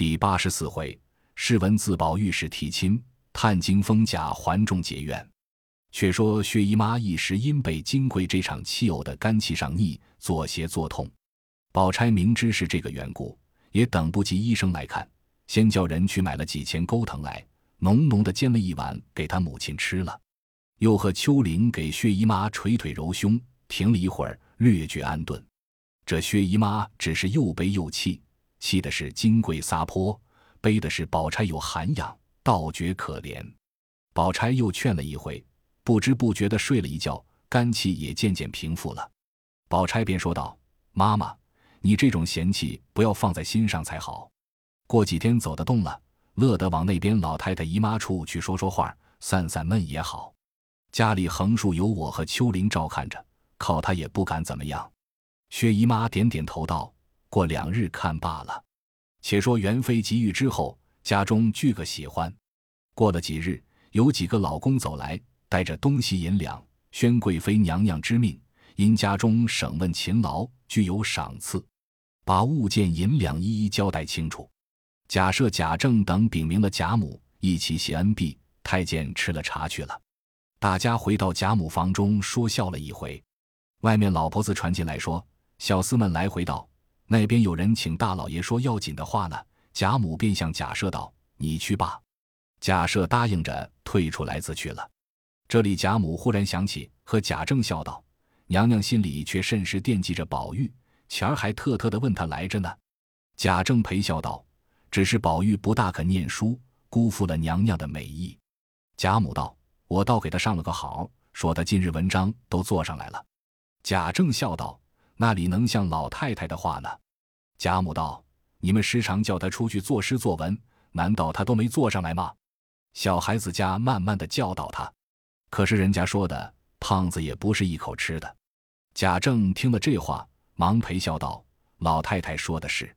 第八十四回，试文自宝玉是提亲，探经封贾还众结怨。却说薛姨妈一时因被金贵这场气偶的肝气上逆，作邪作痛。宝钗明知是这个缘故，也等不及医生来看，先叫人去买了几钱钩藤来，浓浓的煎了一碗给他母亲吃了。又和秋玲给薛姨妈捶腿揉胸，停了一会儿，略觉安顿。这薛姨妈只是又悲又气。气的是金贵撒泼，悲的是宝钗有涵养，倒觉可怜。宝钗又劝了一回，不知不觉的睡了一觉，肝气也渐渐平复了。宝钗便说道：“妈妈，你这种嫌弃不要放在心上才好。过几天走得动了，乐得往那边老太太姨妈处去说说话，散散闷也好。家里横竖有我和秋玲照看着，靠她也不敢怎么样。”薛姨妈点点头道。过两日看罢了。且说元妃及遇之后，家中俱个喜欢。过了几日，有几个老公走来，带着东西银两，宣贵妃娘娘之命，因家中省问勤劳，具有赏赐，把物件银两一一交代清楚。假设、贾政等禀明了贾母，一起谢恩毕。太监吃了茶去了。大家回到贾母房中说笑了一回。外面老婆子传进来说，小厮们来回道。那边有人请大老爷说要紧的话呢，贾母便向贾赦道：“你去吧。”贾赦答应着退出来自去了。这里贾母忽然想起，和贾政笑道：“娘娘心里却甚是惦记着宝玉，前儿还特特的问他来着呢。”贾政陪笑道：“只是宝玉不大肯念书，辜负了娘娘的美意。”贾母道：“我倒给他上了个好，说他今日文章都做上来了。”贾政笑道。那里能像老太太的话呢？贾母道：“你们时常叫他出去作诗作文，难道他都没做上来吗？小孩子家慢慢的教导他。可是人家说的，胖子也不是一口吃的。”贾政听了这话，忙陪笑道：“老太太说的是。”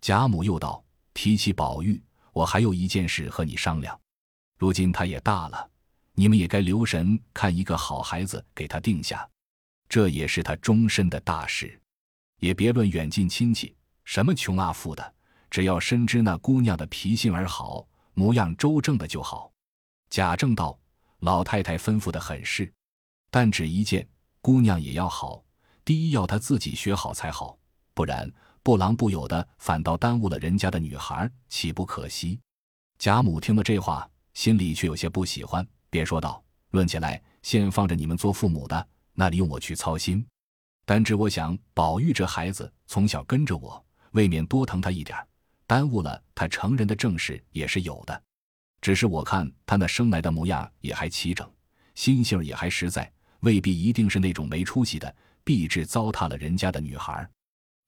贾母又道：“提起宝玉，我还有一件事和你商量。如今他也大了，你们也该留神看一个好孩子给他定下。”这也是他终身的大事，也别论远近亲戚，什么穷啊富的，只要深知那姑娘的脾性儿好，模样周正的就好。贾政道：“老太太吩咐的很是，但只一件，姑娘也要好。第一要她自己学好才好，不然不郎不友的，反倒耽误了人家的女孩，岂不可惜？”贾母听了这话，心里却有些不喜欢，便说道：“论起来，先放着你们做父母的。”那里用我去操心？但只我想，宝玉这孩子从小跟着我，未免多疼他一点耽误了他成人的正事也是有的。只是我看他那生来的模样也还齐整，心性也还实在，未必一定是那种没出息的，必致糟蹋了人家的女孩。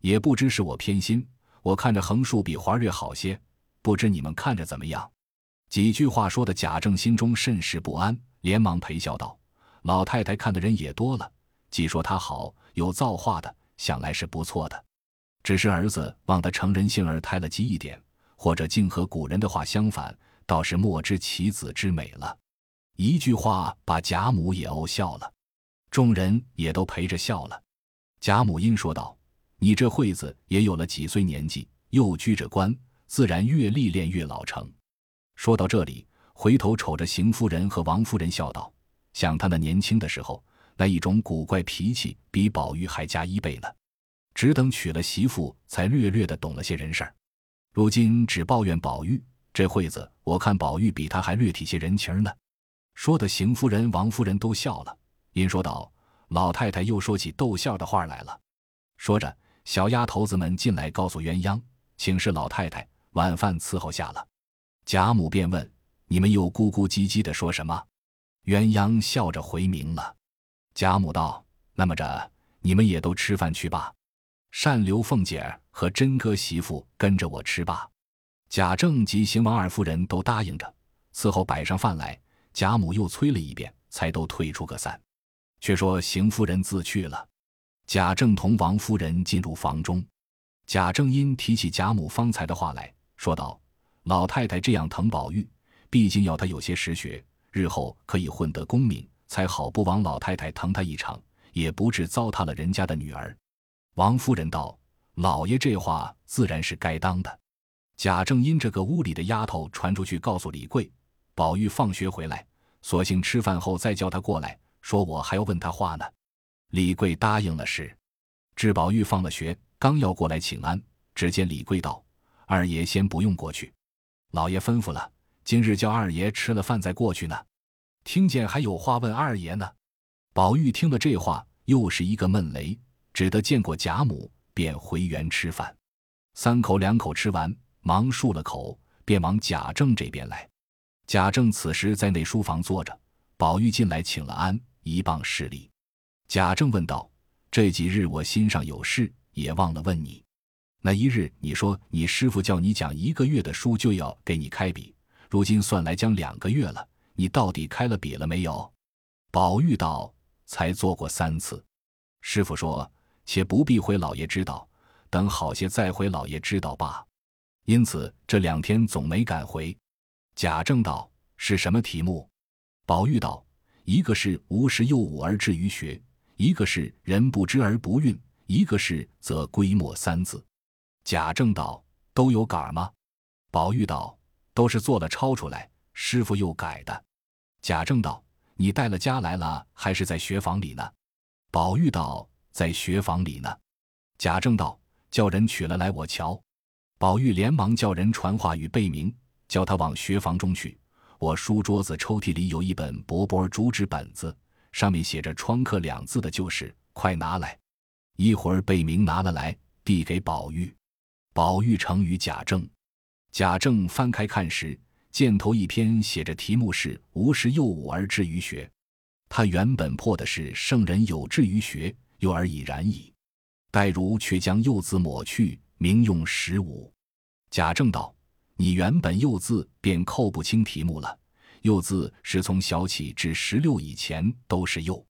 也不知是我偏心，我看着横竖比华瑞好些，不知你们看着怎么样？几句话说的贾政心中甚是不安，连忙陪笑道。老太太看的人也多了，既说他好，有造化的，想来是不错的。只是儿子望他成人性儿胎了急一点，或者竟和古人的话相反，倒是莫知其子之美了。一句话把贾母也呕笑了，众人也都陪着笑了。贾母因说道：“你这惠子也有了几岁年纪，又居着官，自然越历练越老成。”说到这里，回头瞅着邢夫人和王夫人，笑道。想他那年轻的时候，那一种古怪脾气，比宝玉还加一倍呢。只等娶了媳妇，才略略的懂了些人事儿。如今只抱怨宝玉这会子，我看宝玉比他还略体些人情呢。说的邢夫人、王夫人都笑了。因说道：“老太太又说起逗笑的话来了。”说着，小丫头子们进来告诉鸳鸯，请示老太太，晚饭伺候下了。贾母便问：“你们又咕咕唧唧的说什么？”鸳鸯笑着回明了，贾母道：“那么着，你们也都吃饭去吧。单刘凤姐儿和真哥媳妇跟着我吃吧。”贾政及邢王二夫人都答应着，伺候摆上饭来。贾母又催了一遍，才都退出个散。却说邢夫人自去了，贾政同王夫人进入房中。贾政因提起贾母方才的话来说道：“老太太这样疼宝玉，毕竟要他有些实学。”日后可以混得功名，才好不枉老太太疼他一场，也不致糟蹋了人家的女儿。王夫人道：“老爷这话自然是该当的。”贾政因这个屋里的丫头传出去告诉李贵，宝玉放学回来，索性吃饭后再叫他过来，说我还要问他话呢。李贵答应了事。至宝玉放了学，刚要过来请安，只见李贵道：“二爷先不用过去，老爷吩咐了，今日叫二爷吃了饭再过去呢。听见还有话问二爷呢。”宝玉听了这话，又是一个闷雷，只得见过贾母，便回园吃饭。三口两口吃完，忙漱了口，便往贾政这边来。贾政此时在内书房坐着，宝玉进来请了安，一棒施礼。贾政问道：“这几日我心上有事，也忘了问你。那一日你说你师傅叫你讲一个月的书，就要给你开笔，如今算来将两个月了，你到底开了笔了没有？”宝玉道。才做过三次，师傅说：“且不必回老爷知道，等好些再回老爷知道罢。”因此这两天总没敢回。贾政道：“是什么题目？”宝玉道：“一个是无时幼武而志于学，一个是人不知而不愠，一个是则归末三字。”贾政道：“都有杆儿吗？”宝玉道：“都是做了抄出来，师傅又改的。”贾政道。你带了家来了，还是在学房里呢？宝玉道：“在学房里呢。”贾政道：“叫人取了来，我瞧。”宝玉连忙叫人传话与贝明，叫他往学房中去。我书桌子抽屉里有一本薄薄竹纸本子，上面写着“窗客”两字的，就是快拿来。一会儿贝明拿了来，递给宝玉。宝玉呈与贾政。贾政翻开看时。箭头一篇写着题目是“无时幼吾而志于学”，他原本破的是“圣人有志于学，幼而已然矣”，戴如却将“幼”字抹去，名用“十五”。贾政道：“你原本‘幼’字便扣不清题目了，‘幼’字是从小起至十六以前都是‘幼’。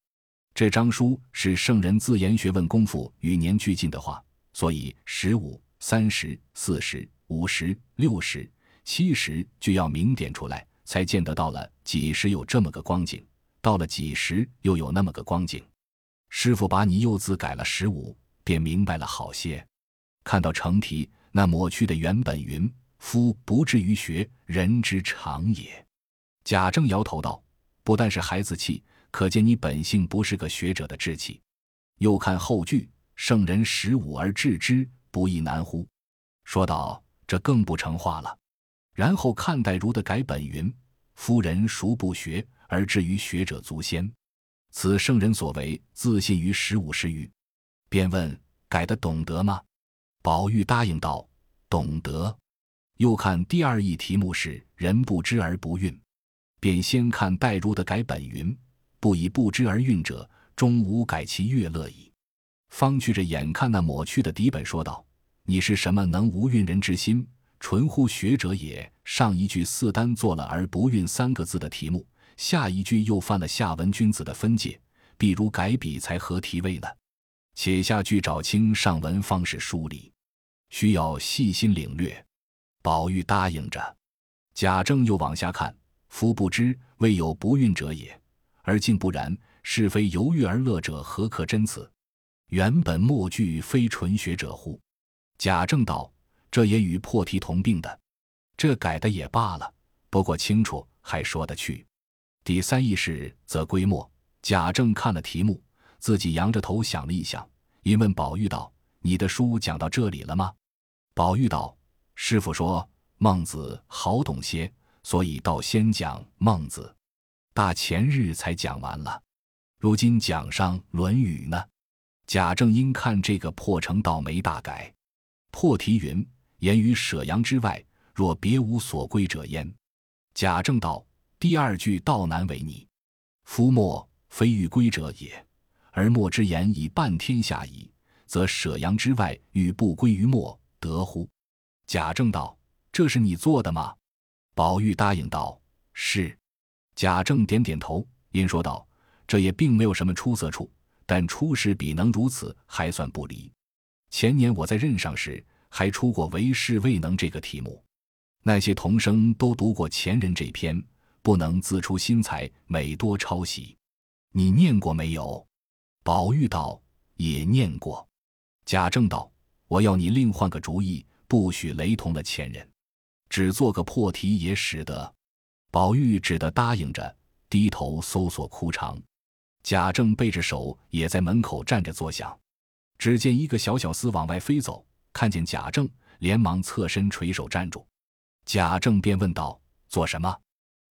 这张书是圣人自研学问功夫与年俱进的话，所以十五、三十、四十、五十、六十。”七十就要明点出来，才见得到了几时有这么个光景，到了几时又有那么个光景。师傅把你幼字改了十五，便明白了好些。看到成题，那抹去的原本云：“夫不至于学，人之常也。”贾政摇头道：“不但是孩子气，可见你本性不是个学者的志气。”又看后句：“圣人十五而志之，不亦难乎？”说道：“这更不成话了。”然后看待如的改本云：“夫人孰不学而至于学者足先？此圣人所为，自信于十五时余。”便问：“改的懂得吗？”宝玉答应道：“懂得。”又看第二义题目是“人不知而不愠”，便先看戴如的改本云：“不以不知而愠者，终无改其乐乐矣。”方去着眼看那抹去的底本，说道：“你是什么能无愠人之心？”纯乎学者也。上一句四单做了而不运三个字的题目，下一句又犯了下文君子的分界，比如改笔才合题位呢。且下句找清上文方式梳理，需要细心领略。宝玉答应着。贾政又往下看：夫不知，未有不孕者也；而竟不然，是非犹豫而乐者，何可真此？原本末句非纯学者乎？贾政道。这也与破题同病的，这改的也罢了，不过清楚还说得去。第三义是则归末。贾政看了题目，自己扬着头想了一想，因问宝玉道：“你的书讲到这里了吗？”宝玉道：“师傅说孟子好懂些，所以倒先讲孟子。大前日才讲完了，如今讲上《论语》呢。”贾政因看这个破成，倒没大改。破题云。言于舍阳之外，若别无所归者焉。贾政道：“第二句道难为你。夫莫非欲归者也，而莫之言以半天下矣，则舍阳之外欲不归于莫，得乎？”贾政道：“这是你做的吗？”宝玉答应道：“是。”贾政点点头，因说道：“这也并没有什么出色处，但出师比能如此，还算不离。前年我在任上时。”还出过为士未能这个题目，那些童生都读过前人这篇，不能自出心裁，每多抄袭。你念过没有？宝玉道：“也念过。”贾政道：“我要你另换个主意，不许雷同了前人。”只做个破题也使得。宝玉只得答应着，低头搜索枯肠。贾政背着手也在门口站着作响。只见一个小小厮往外飞走，看见贾政，连忙侧身垂手站住。贾政便问道：“做什么？”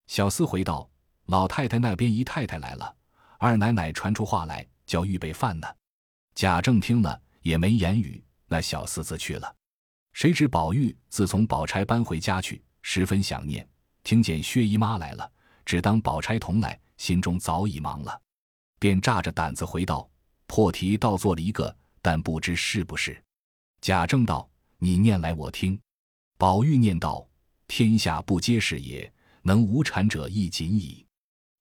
小厮回道：“老太太那边姨太太来了，二奶奶传出话来，叫预备饭呢。”贾政听了也没言语，那小厮自去了。谁知宝玉自从宝钗搬回家去，十分想念，听见薛姨妈来了，只当宝钗同来，心中早已忙了，便炸着胆子回道：“破题倒做了一个，但不知是不是。”贾政道：“你念来我听。”宝玉念道：“天下不皆是也，能无产者亦仅矣。”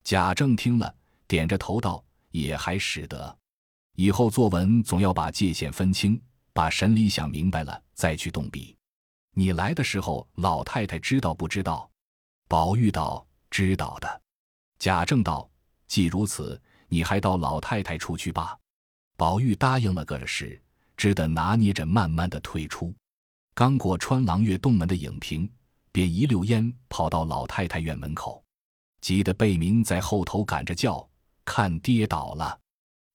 贾政听了，点着头道：“也还使得。”以后作文总要把界限分清，把神理想明白了再去动笔。你来的时候，老太太知道不知道？宝玉道：“知道的。”贾政道：“既如此，你还到老太太处去吧。”宝玉答应了个是，只得拿捏着慢慢的退出。刚过穿廊月洞门的影屏，便一溜烟跑到老太太院门口，急得贝明在后头赶着叫：“看跌倒了！”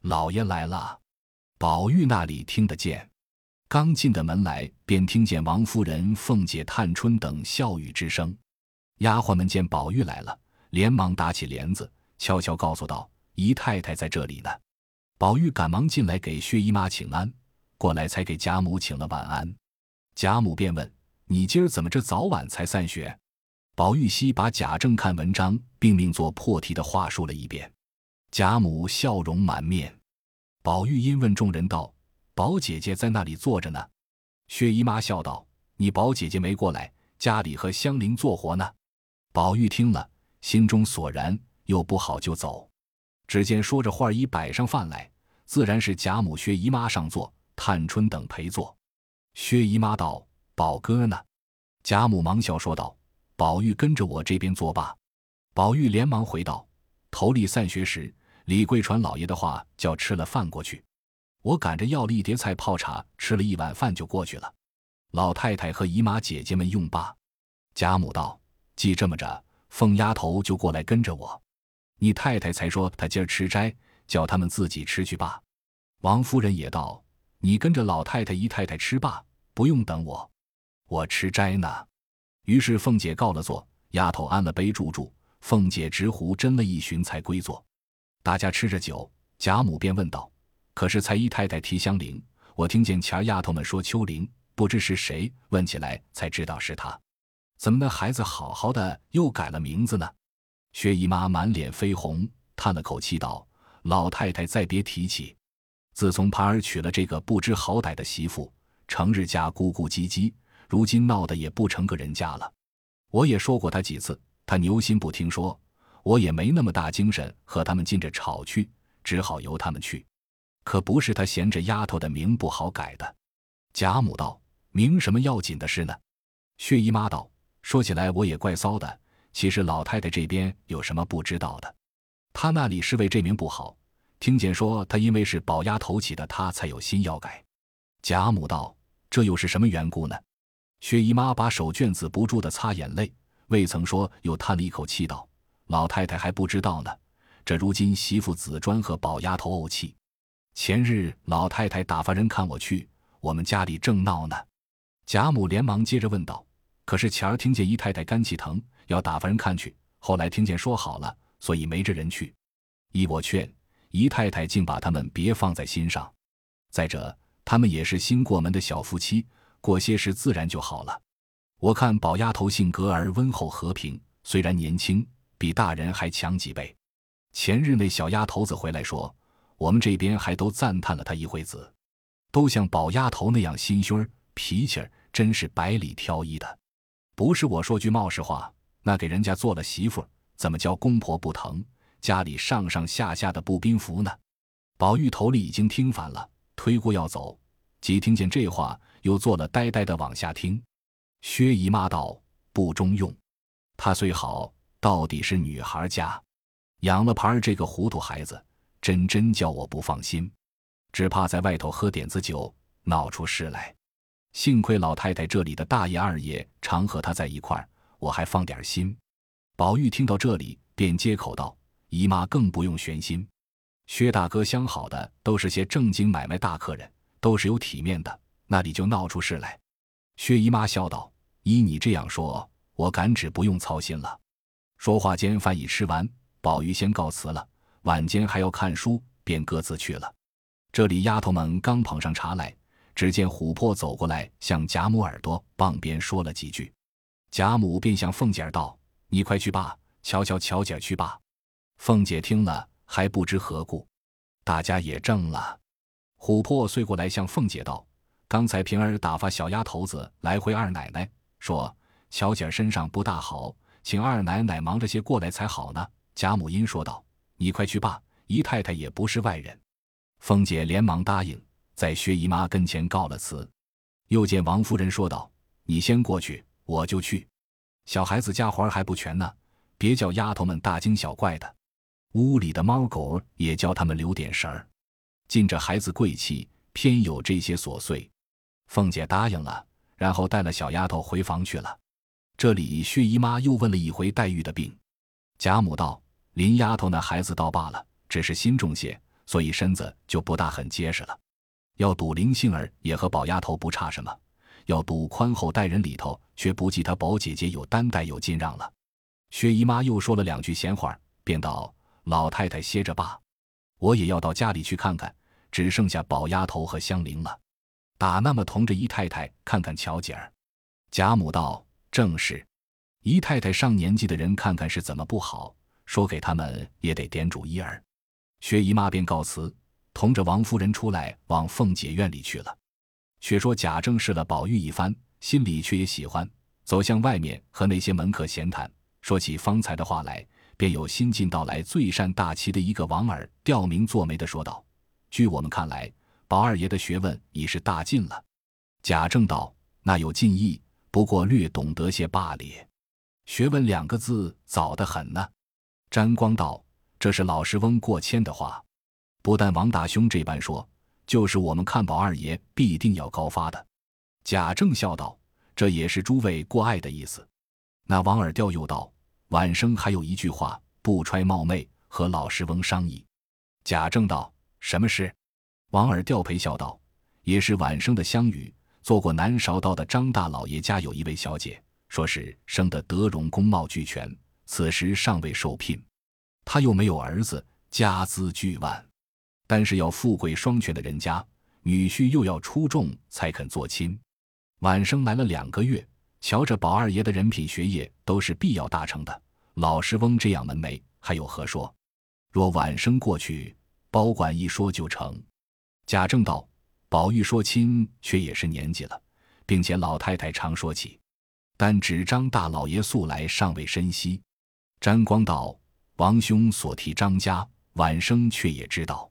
老爷来了，宝玉那里听得见。刚进的门来，便听见王夫人、凤姐、探春等笑语之声。丫鬟们见宝玉来了，连忙打起帘子，悄悄告诉道：“姨太太在这里呢。”宝玉赶忙进来给薛姨妈请安，过来才给贾母请了晚安。贾母便问：“你今儿怎么这早晚才散学？”宝玉熙把贾政看文章并命做破题的话说了一遍。贾母笑容满面，宝玉因问众人道：“宝姐姐在那里坐着呢？”薛姨妈笑道：“你宝姐姐没过来，家里和香菱做活呢。”宝玉听了，心中索然，又不好就走。只见说着话已摆上饭来，自然是贾母、薛姨妈上座，探春等陪坐。薛姨妈道：“宝哥呢？”贾母忙笑说道：“宝玉跟着我这边坐罢。”宝玉连忙回道：“头里散学时。”李贵传老爷的话，叫吃了饭过去。我赶着要了一碟菜泡茶，吃了一碗饭就过去了。老太太和姨妈姐姐们用罢。贾母道：“既这么着，凤丫头就过来跟着我。你太太才说她今儿吃斋，叫他们自己吃去罢。”王夫人也道：“你跟着老太太、姨太太吃罢，不用等我，我吃斋呢。”于是凤姐告了座，丫头安了杯，住住。凤姐执壶斟了一巡，才归坐。大家吃着酒，贾母便问道：“可是才姨太太提香菱，我听见前儿丫头们说秋菱，不知是谁？问起来才知道是她。怎么那孩子好好的又改了名字呢？”薛姨妈满脸绯红，叹了口气道：“老太太再别提起。自从盘儿娶了这个不知好歹的媳妇，成日家咕咕唧唧，如今闹得也不成个人家了。我也说过她几次，她牛心不听说。”我也没那么大精神和他们近着吵去，只好由他们去。可不是他嫌这丫头的名不好改的。贾母道：“名什么要紧的事呢？”薛姨妈道：“说起来我也怪骚的。其实老太太这边有什么不知道的？她那里是为这名不好，听见说她因为是宝丫头起的，她才有心要改。”贾母道：“这又是什么缘故呢？”薛姨妈把手绢子不住的擦眼泪，未曾说，又叹了一口气道。老太太还不知道呢，这如今媳妇紫砖和宝丫头怄气。前日老太太打发人看我去，我们家里正闹呢。贾母连忙接着问道：“可是前儿听见姨太太肝气疼，要打发人看去，后来听见说好了，所以没这人去。依我劝，姨太太竟把他们别放在心上。再者，他们也是新过门的小夫妻，过些时自然就好了。我看宝丫头性格儿温厚和平，虽然年轻。”比大人还强几倍。前日那小丫头子回来说，我们这边还都赞叹了她一回子，都像宝丫头那样心胸儿、脾气儿，真是百里挑一的。不是我说句冒失话，那给人家做了媳妇，怎么叫公婆不疼？家里上上下下的不宾服呢？宝玉头里已经听烦了，推过要走，即听见这话，又坐了呆呆的往下听。薛姨妈道：“不中用，他虽好。”到底是女孩家，养了盘儿这个糊涂孩子，真真叫我不放心，只怕在外头喝点子酒，闹出事来。幸亏老太太这里的大爷二爷常和他在一块儿，我还放点心。宝玉听到这里，便接口道：“姨妈更不用悬心，薛大哥相好的都是些正经买卖大客人，都是有体面的，那里就闹出事来。”薛姨妈笑道：“依你这样说，我敢只不用操心了。”说话间，饭已吃完，宝玉先告辞了。晚间还要看书，便各自去了。这里丫头们刚捧上茶来。只见琥珀走过来，向贾母耳朵傍边说了几句，贾母便向凤姐儿道：“你快去吧，瞧瞧巧姐儿去吧。”凤姐听了还不知何故，大家也怔了。琥珀遂过来向凤姐道：“刚才平儿打发小丫头子来回二奶奶，说巧姐儿身上不大好，请二奶奶忙着些过来才好呢。”贾母因说道：“你快去吧，姨太太也不是外人。”凤姐连忙答应。在薛姨妈跟前告了辞，又见王夫人说道：“你先过去，我就去。小孩子家活还不全呢，别叫丫头们大惊小怪的。屋里的猫狗也叫他们留点神儿。尽着孩子贵气，偏有这些琐碎。”凤姐答应了，然后带了小丫头回房去了。这里薛姨妈又问了一回黛玉的病，贾母道：“林丫头那孩子倒罢了，只是心重些，所以身子就不大很结实了。”要赌林杏儿也和宝丫头不差什么，要赌宽厚待人里头，却不计他宝姐姐有担待有进让了。薛姨妈又说了两句闲话，便道：“老太太歇着吧，我也要到家里去看看，只剩下宝丫头和香菱了。打那么同着姨太太看看巧姐儿。”贾母道：“正是，姨太太上年纪的人看看是怎么不好，说给他们也得点主意儿。”薛姨妈便告辞。同着王夫人出来，往凤姐院里去了。却说贾政试了宝玉一番，心里却也喜欢，走向外面和那些门客闲谈，说起方才的话来，便有新进到来最善大棋的一个王儿吊名作媒的说道：“据我们看来，宝二爷的学问已是大进了。”贾政道：“那有进意，不过略懂得些罢了。学问两个字早得很呢。”沾光道：“这是老师翁过谦的话。”不但王大兄这般说，就是我们看宝二爷必定要高发的。贾政笑道：“这也是诸位过爱的意思。”那王尔调又道：“晚生还有一句话，不揣冒昧，和老师翁商议。”贾政道：“什么事？”王尔调陪笑道：“也是晚生的相与，做过南韶道的张大老爷家有一位小姐，说是生得德容工貌俱全，此时尚未受聘，他又没有儿子，家资巨万。”但是要富贵双全的人家，女婿又要出众才肯做亲。晚生来了两个月，瞧着宝二爷的人品学业都是必要达成的。老师翁这样门楣，还有何说？若晚生过去，保管一说就成。贾政道：“宝玉说亲，却也是年纪了，并且老太太常说起，但只张大老爷素来尚未深悉。”沾光道：“王兄所提张家，晚生却也知道。”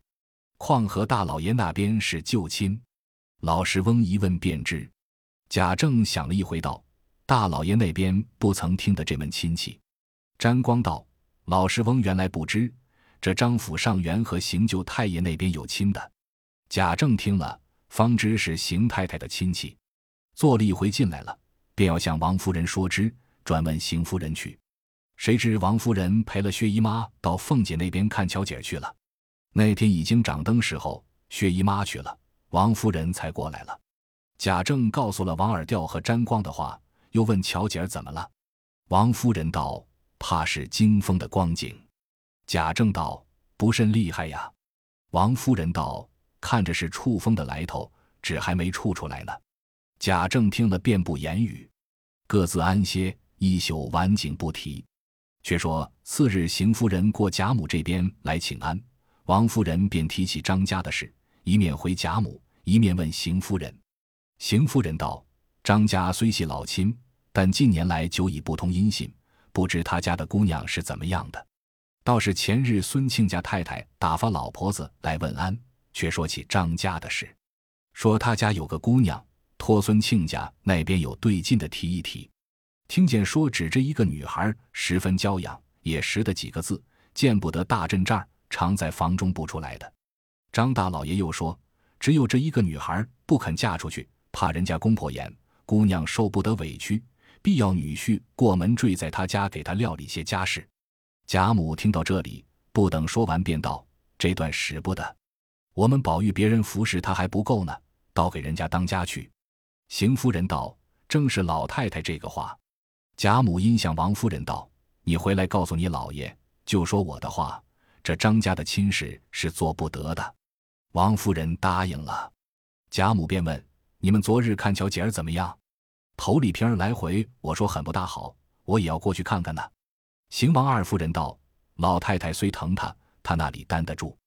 况和大老爷那边是旧亲，老师翁一问便知。贾政想了一回，道：“大老爷那边不曾听得这门亲戚。”沾光道：“老师翁原来不知，这张府上元和邢舅太爷那边有亲的。”贾政听了，方知是邢太太的亲戚，坐了一回进来了，便要向王夫人说知，转问邢夫人去。谁知王夫人陪了薛姨妈到凤姐那边看巧姐去了。那天已经掌灯时候，薛姨妈去了，王夫人才过来了。贾政告诉了王尔调和沾光的话，又问巧姐儿怎么了。王夫人道：“怕是惊风的光景。”贾政道：“不甚厉害呀。”王夫人道：“看着是触风的来头，纸还没触出来呢。”贾政听了，便不言语，各自安歇一宿，晚景不提。却说次日，邢夫人过贾母这边来请安。王夫人便提起张家的事，一面回贾母，一面问邢夫人。邢夫人道：“张家虽系老亲，但近年来久已不通音信，不知他家的姑娘是怎么样的。倒是前日孙庆家太太打发老婆子来问安，却说起张家的事，说他家有个姑娘，托孙庆家那边有对劲的提一提。听见说指着一个女孩，十分娇养，也识得几个字，见不得大阵仗。”常在房中不出来的，张大老爷又说：“只有这一个女孩不肯嫁出去，怕人家公婆言，姑娘受不得委屈，必要女婿过门坠在他家，给他料理些家事。贾母听到这里，不等说完，便道：“这段使不得，我们宝玉别人服侍他还不够呢，倒给人家当家去。”邢夫人道：“正是老太太这个话。”贾母因向王夫人道：“你回来告诉你老爷，就说我的话，这张家的亲事是做不得的。”王夫人答应了。贾母便问：“你们昨日看巧姐儿怎么样？”头里平儿来回我说很不大好，我也要过去看看呢。邢王二夫人道：“老太太虽疼他，他那里担得住？”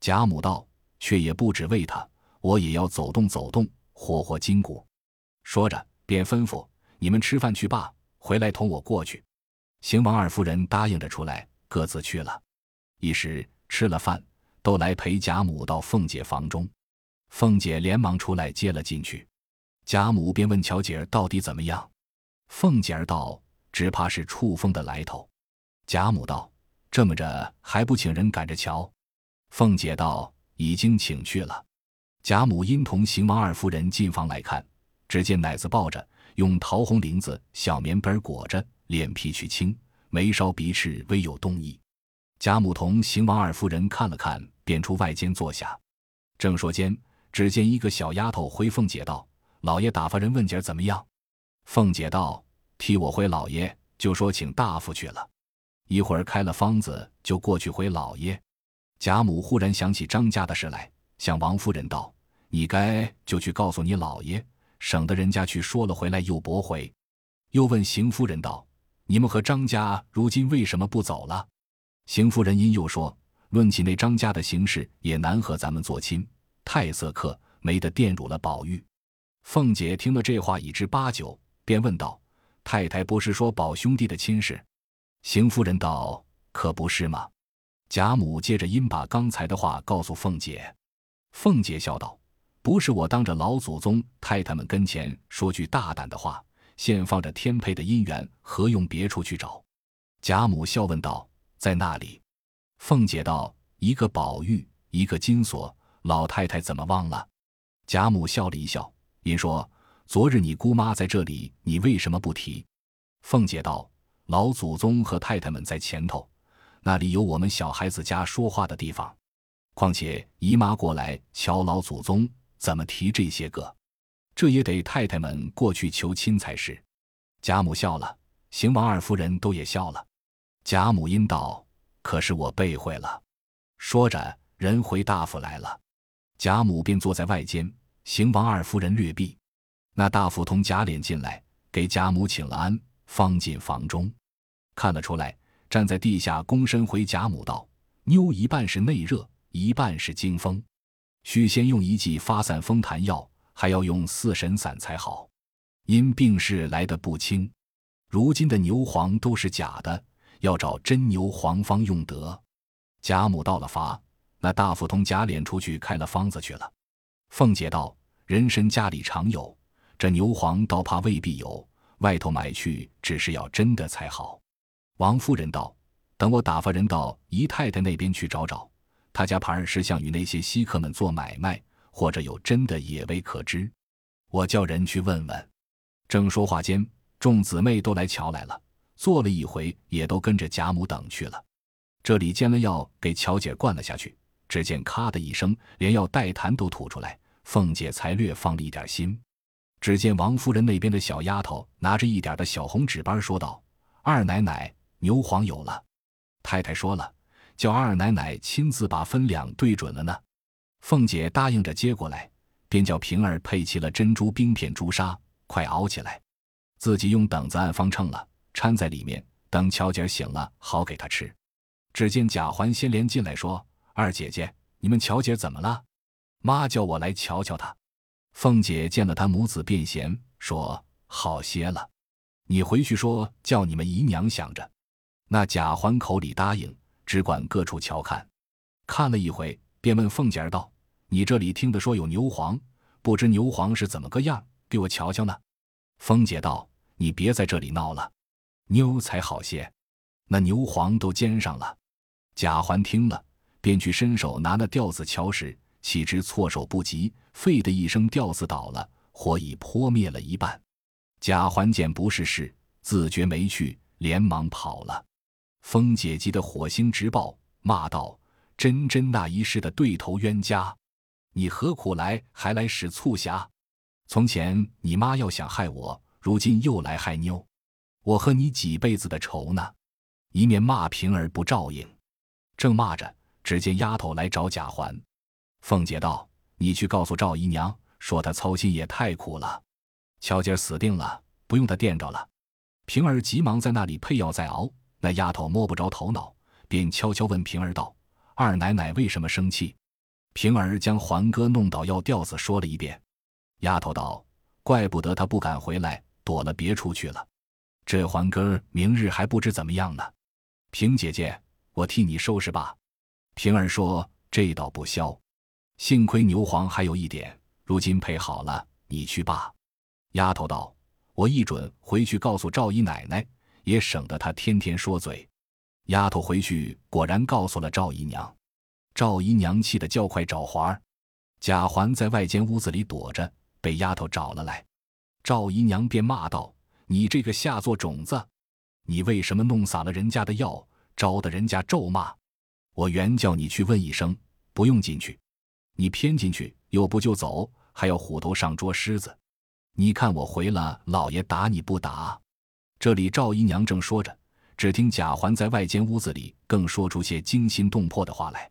贾母道：“却也不止为他，我也要走动走动，活活筋骨。”说着，便吩咐：“你们吃饭去罢，回来同我过去。”邢王二夫人答应着出来，各自去了。一时吃了饭，都来陪贾母到凤姐房中。凤姐连忙出来接了进去。贾母便问巧姐儿到底怎么样。凤姐儿道：“只怕是触风的来头。”贾母道：“这么着还不请人赶着瞧？”凤姐道：“已经请去了。”贾母因同邢王二夫人进房来看。只见奶子抱着，用桃红绫子小棉被裹着，脸皮去青，眉梢鼻翅微有动意。贾母同邢王二夫人看了看，便出外间坐下。正说间，只见一个小丫头回凤姐道：“老爷打发人问姐怎么样？”凤姐道：“替我回老爷，就说请大夫去了。一会儿开了方子，就过去回老爷。”贾母忽然想起张家的事来，向王夫人道：“你该就去告诉你老爷。”省得人家去说了回来又驳回，又问邢夫人道：“你们和张家如今为什么不走了？”邢夫人因又说：“论起那张家的行事，也难和咱们做亲，太色客，没得玷辱了宝玉。”凤姐听了这话已知八九，便问道：“太太不是说宝兄弟的亲事？”邢夫人道：“可不是吗？”贾母接着因把刚才的话告诉凤姐，凤姐笑道。不是我当着老祖宗太太们跟前说句大胆的话，现放着天配的姻缘，何用别处去找？贾母笑问道：“在那里？”凤姐道：“一个宝玉，一个金锁，老太太怎么忘了？”贾母笑了一笑，因说：“昨日你姑妈在这里，你为什么不提？”凤姐道：“老祖宗和太太们在前头，那里有我们小孩子家说话的地方。况且姨妈过来瞧老祖宗。”怎么提这些个？这也得太太们过去求亲才是。贾母笑了，邢王二夫人都也笑了。贾母因道：“可是我背会了。”说着，人回大夫来了。贾母便坐在外间，邢王二夫人略避。那大夫同贾琏进来，给贾母请了安，方进房中，看得出来，站在地下躬身回贾母道：“妞一半是内热，一半是惊风。”须先用一剂发散风痰药，还要用四神散才好。因病势来得不轻，如今的牛黄都是假的，要找真牛黄方用得。贾母到了乏，那大夫同贾琏出去开了方子去了。凤姐道：“人参家里常有，这牛黄倒怕未必有，外头买去只是要真的才好。”王夫人道：“等我打发人到姨太太那边去找找。”她家盘儿是像与那些稀客们做买卖，或者有真的也未可知。我叫人去问问。正说话间，众姊妹都来瞧来了，坐了一回，也都跟着贾母等去了。这里煎了药给乔姐灌了下去，只见咔的一声，连药带痰都吐出来。凤姐才略放了一点心。只见王夫人那边的小丫头拿着一点的小红纸板，说道：“二奶奶，牛黄有了。太太说了。”叫二奶奶亲自把分量对准了呢，凤姐答应着接过来，便叫平儿配齐了珍珠冰片、朱砂，快熬起来，自己用等子按方称了，掺在里面，等巧姐醒了好给她吃。只见贾环先连进来说：“二姐姐，你们巧姐怎么了？妈叫我来瞧瞧她。”凤姐见了她母子便闲，说：“好些了，你回去说叫你们姨娘想着。”那贾环口里答应。只管各处瞧看，看了一回，便问凤姐儿道：“你这里听得说有牛黄，不知牛黄是怎么个样？给我瞧瞧呢。”凤姐道：“你别在这里闹了，妞才好些。那牛黄都煎上了。”贾环听了，便去伸手拿那吊子瞧时，岂知措手不及，废的一声，吊子倒了，火已扑灭了一半。贾环见不是事，自觉没趣，连忙跑了。风姐急得火星直爆，骂道：“真真那一世的对头冤家，你何苦来？还来使促狭？从前你妈要想害我，如今又来害妞，我和你几辈子的仇呢？”一面骂平儿不照应，正骂着，只见丫头来找贾环。凤姐道：“你去告诉赵姨娘，说她操心也太苦了。”巧姐死定了，不用她垫着了。平儿急忙在那里配药在熬，那丫头摸不着头脑，便悄悄问平儿道：“二奶奶为什么生气？”平儿将环哥弄倒药调子说了一遍。丫头道：“怪不得他不敢回来，躲了别处去了。这环哥明日还不知怎么样呢。”平姐姐，我替你收拾吧。平儿说：“这倒不消，幸亏牛黄还有一点，如今配好了，你去罢。”丫头道：“我一准回去告诉赵姨奶奶，也省得她天天说嘴。”丫头回去果然告诉了赵姨娘，赵姨娘气得叫快找环儿。贾环在外间屋子里躲着，被丫头找了来。赵姨娘便骂道：“你这个下作种子，你为什么弄洒了人家的药，招得人家咒骂？我原叫你去问一声，不用进去，你偏进去，又不就走，还要虎头上捉狮子。”你看我回了，老爷打你不打？这里赵姨娘正说着，只听贾环在外间屋子里更说出些惊心动魄的话来。